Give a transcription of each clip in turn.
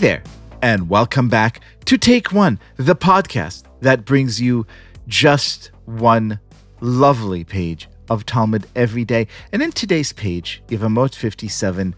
there, and welcome back to Take One, the podcast that brings you just one lovely page of Talmud every day. And in today's page, Yevamot 57,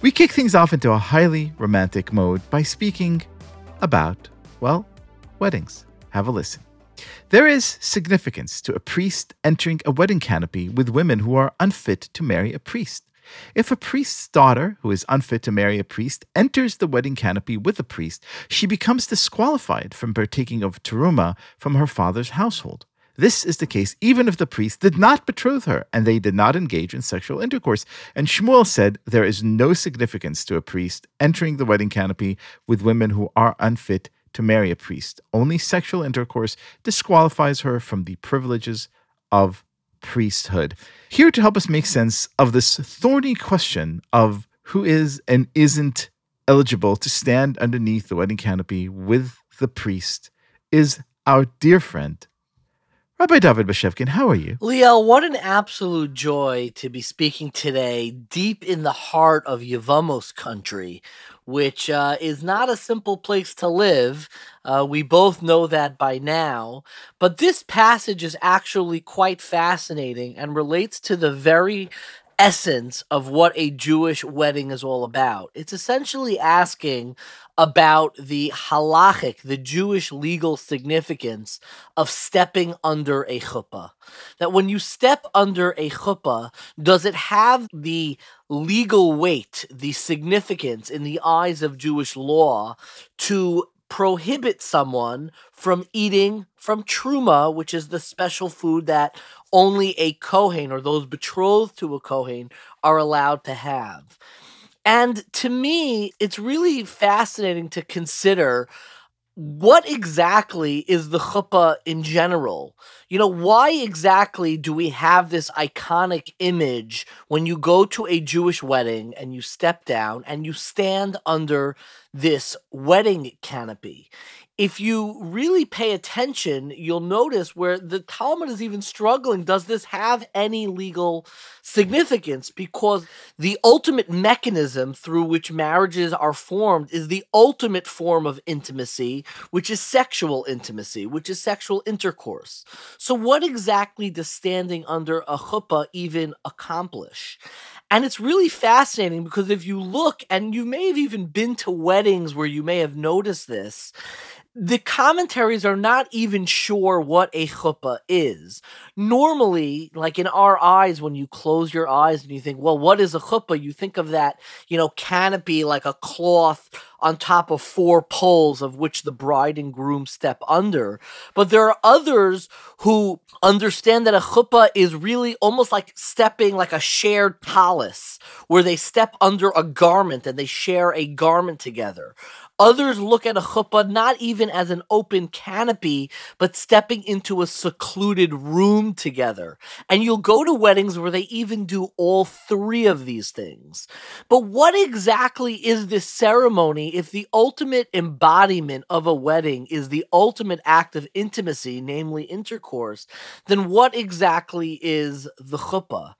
we kick things off into a highly romantic mode by speaking about, well, weddings. Have a listen. There is significance to a priest entering a wedding canopy with women who are unfit to marry a priest. If a priest's daughter, who is unfit to marry a priest, enters the wedding canopy with a priest, she becomes disqualified from partaking of teruma from her father's household. This is the case even if the priest did not betroth her and they did not engage in sexual intercourse. And Shmuel said there is no significance to a priest entering the wedding canopy with women who are unfit to marry a priest. Only sexual intercourse disqualifies her from the privileges of priesthood. Here to help us make sense of this thorny question of who is and isn't eligible to stand underneath the wedding canopy with the priest is our dear friend, Rabbi David Bashevkin. How are you? Liel, what an absolute joy to be speaking today deep in the heart of Yavamos country, which uh, is not a simple place to live. Uh, we both know that by now. But this passage is actually quite fascinating and relates to the very essence of what a Jewish wedding is all about. It's essentially asking about the halachic, the Jewish legal significance of stepping under a chuppah. That when you step under a chuppah, does it have the legal weight, the significance in the eyes of Jewish law to prohibit someone from eating from truma, which is the special food that only a Kohen or those betrothed to a Kohen are allowed to have. And to me, it's really fascinating to consider what exactly is the chuppah in general? You know, why exactly do we have this iconic image when you go to a Jewish wedding and you step down and you stand under this wedding canopy? If you really pay attention, you'll notice where the Talmud is even struggling. Does this have any legal significance? Because the ultimate mechanism through which marriages are formed is the ultimate form of intimacy, which is sexual intimacy, which is sexual intercourse. So, what exactly does standing under a chuppah even accomplish? And it's really fascinating because if you look, and you may have even been to weddings where you may have noticed this, the commentaries are not even sure what a chuppah is. Normally, like in our eyes, when you close your eyes and you think, well, what is a chuppah? You think of that, you know, canopy like a cloth on top of four poles of which the bride and groom step under. But there are others who understand that a chuppah is really almost like stepping like a shared tallis, where they step under a garment and they share a garment together. Others look at a chuppah not even as an open canopy, but stepping into a secluded room together. And you'll go to weddings where they even do all three of these things. But what exactly is this ceremony if the ultimate embodiment of a wedding is the ultimate act of intimacy, namely intercourse? Then what exactly is the chuppah?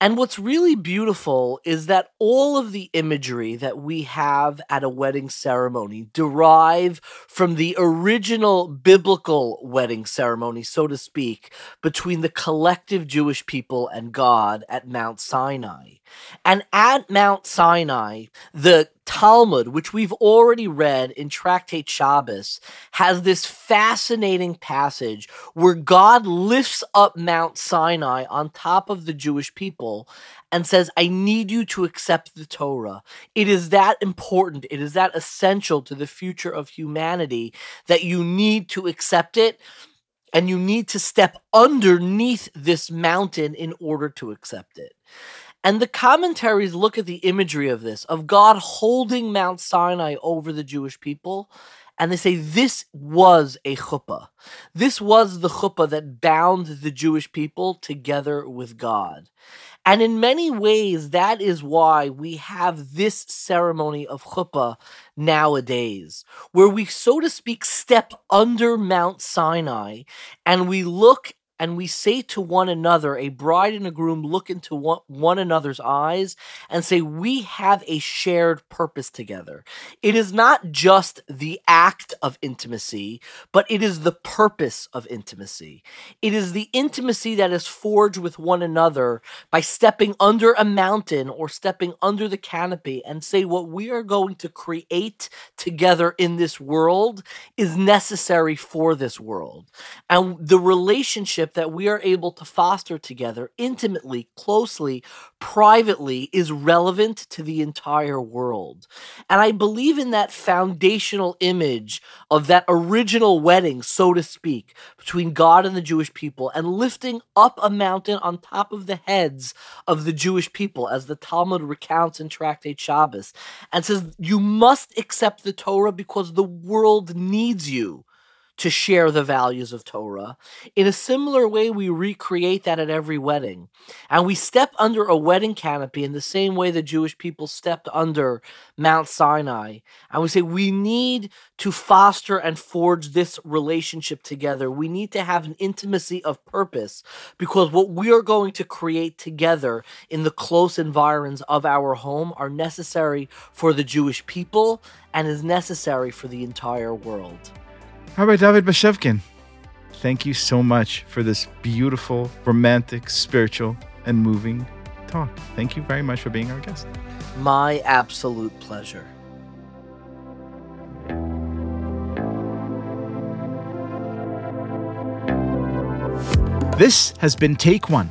And what's really beautiful is that all of the imagery that we have at a wedding ceremony derive from the original biblical wedding ceremony, so to speak, between the collective Jewish people and God at Mount Sinai. And at Mount Sinai, the Talmud, which we've already read in Tractate Shabbos, has this fascinating passage where God lifts up Mount Sinai on top of the Jewish people and says, I need you to accept the Torah. It is that important, it is that essential to the future of humanity that you need to accept it. And you need to step underneath this mountain in order to accept it. And the commentaries look at the imagery of this, of God holding Mount Sinai over the Jewish people, and they say this was a chuppah. This was the chuppah that bound the Jewish people together with God. And in many ways, that is why we have this ceremony of chuppah nowadays, where we, so to speak, step under Mount Sinai and we look and we say to one another, a bride and a groom look into one, another's eyes and say, We have a shared purpose together. It is not just the act of intimacy, but it is the purpose of intimacy. It is the intimacy that is forged with one another by stepping under a mountain or stepping under the canopy and say, What we are going to create together in this world is necessary for this world. And the relationship that we are able to foster together intimately, closely, privately is relevant to the entire world. And I believe in that foundational image of that original wedding, so to speak, between God and the Jewish people and lifting up a mountain on top of the heads of the Jewish people, as the Talmud recounts in Tractate Shabbos, and says, You must accept the Torah because the world needs you to share the values of Torah. In a similar way, we recreate that at every wedding. And we step under a wedding canopy in the same way the Jewish people stepped under Mount Sinai. And we say, we need to foster and forge this relationship together. We need to have an intimacy of purpose because what we are going to create together in the close environs of our home are necessary for the Jewish people and is necessary for the entire world. Rabbi David Bashevkin, thank you so much for this beautiful, romantic, spiritual, and moving talk. Thank you very much for being our guest. My absolute pleasure. This has been Take One